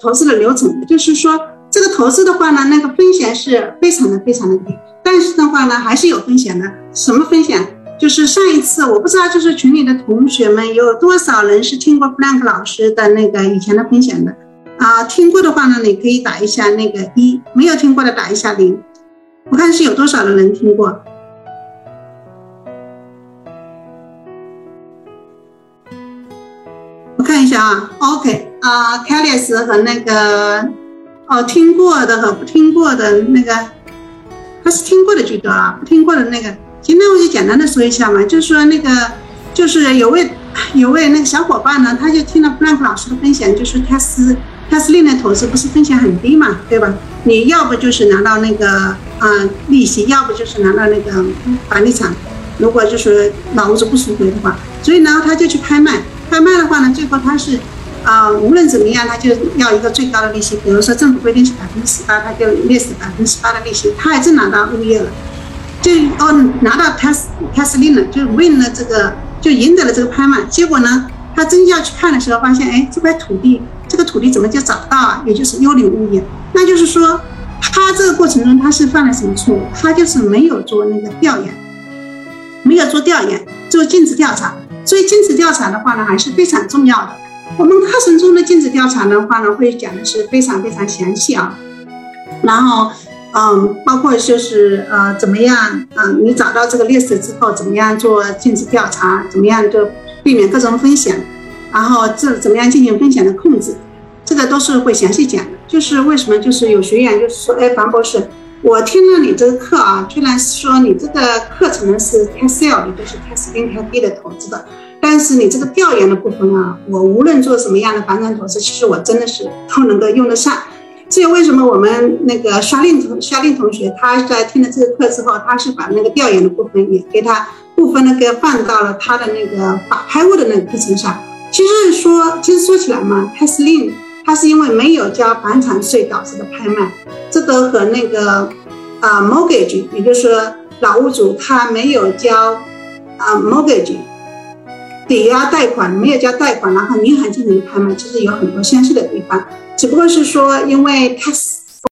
投资的流程，就是说这个投资的话呢，那个风险是非常的非常的低，但是的话呢，还是有风险的。什么风险？就是上一次我不知道，就是群里的同学们有多少人是听过 Frank 老师的那个以前的分享的啊？听过的话呢，你可以打一下那个一；没有听过的打一下零。我看是有多少的人听过。我看一下啊，OK 啊 c a l i s 和那个哦，听过的和不听过的那个，还是听过的居多啊，不听过的那个，今天我就简单的说一下嘛，就是说那个，就是有位有位那个小伙伴呢，他就听了 Frank 老师的分享，就是他是他是另类投资，不是风险很低嘛，对吧？你要不就是拿到那个啊利息，要不就是拿到那个房地产，如果就是老屋子不赎回的话，所以呢，他就去拍卖。拍卖的话呢，最后他是，啊，无论怎么样，他就要一个最高的利息。比如说政府规定是百分之十八，他就列死百分之十八的利息，他还真拿到物业了，就哦拿到 tax tax lien 了，就为了这个，就赢得了这个拍卖。结果呢，他真要去看的时候，发现哎，这块土地，这个土地怎么就找不到啊？也就是幽灵物业。那就是说，他这个过程中他是犯了什么错误？他就是没有做那个调研，没有做调研，做尽职调查。所以尽职调查的话呢，还是非常重要的。我们课程中的尽职调查的话呢，会讲的是非常非常详细啊。然后，嗯，包括就是呃，怎么样，嗯，你找到这个 list 之后，怎么样做尽职调查，怎么样就避免各种风险，然后这怎么样进行风险的控制，这个都是会详细讲的。就是为什么，就是有学员就是说，哎，樊博士。我听了你这个课啊，虽然说你这个课程是 t e s sale，也就是 test 跟 t e 的投资的，但是你这个调研的部分啊，我无论做什么样的房产投资，其实我真的是都能够用得上。这也为什么我们那个夏令同夏令同学他在听了这个课之后，他是把那个调研的部分也给他部分的给放到了他的那个法拍物的那个课程上。其实说，其实说起来嘛，test lien。它是因为没有交房产税导致的拍卖，这个和那个啊 mortgage，也就是说老屋主他没有交啊 mortgage 抵押贷款，没有交贷款，然后银行进行拍卖，其实有很多相似的地方，只不过是说因为 tax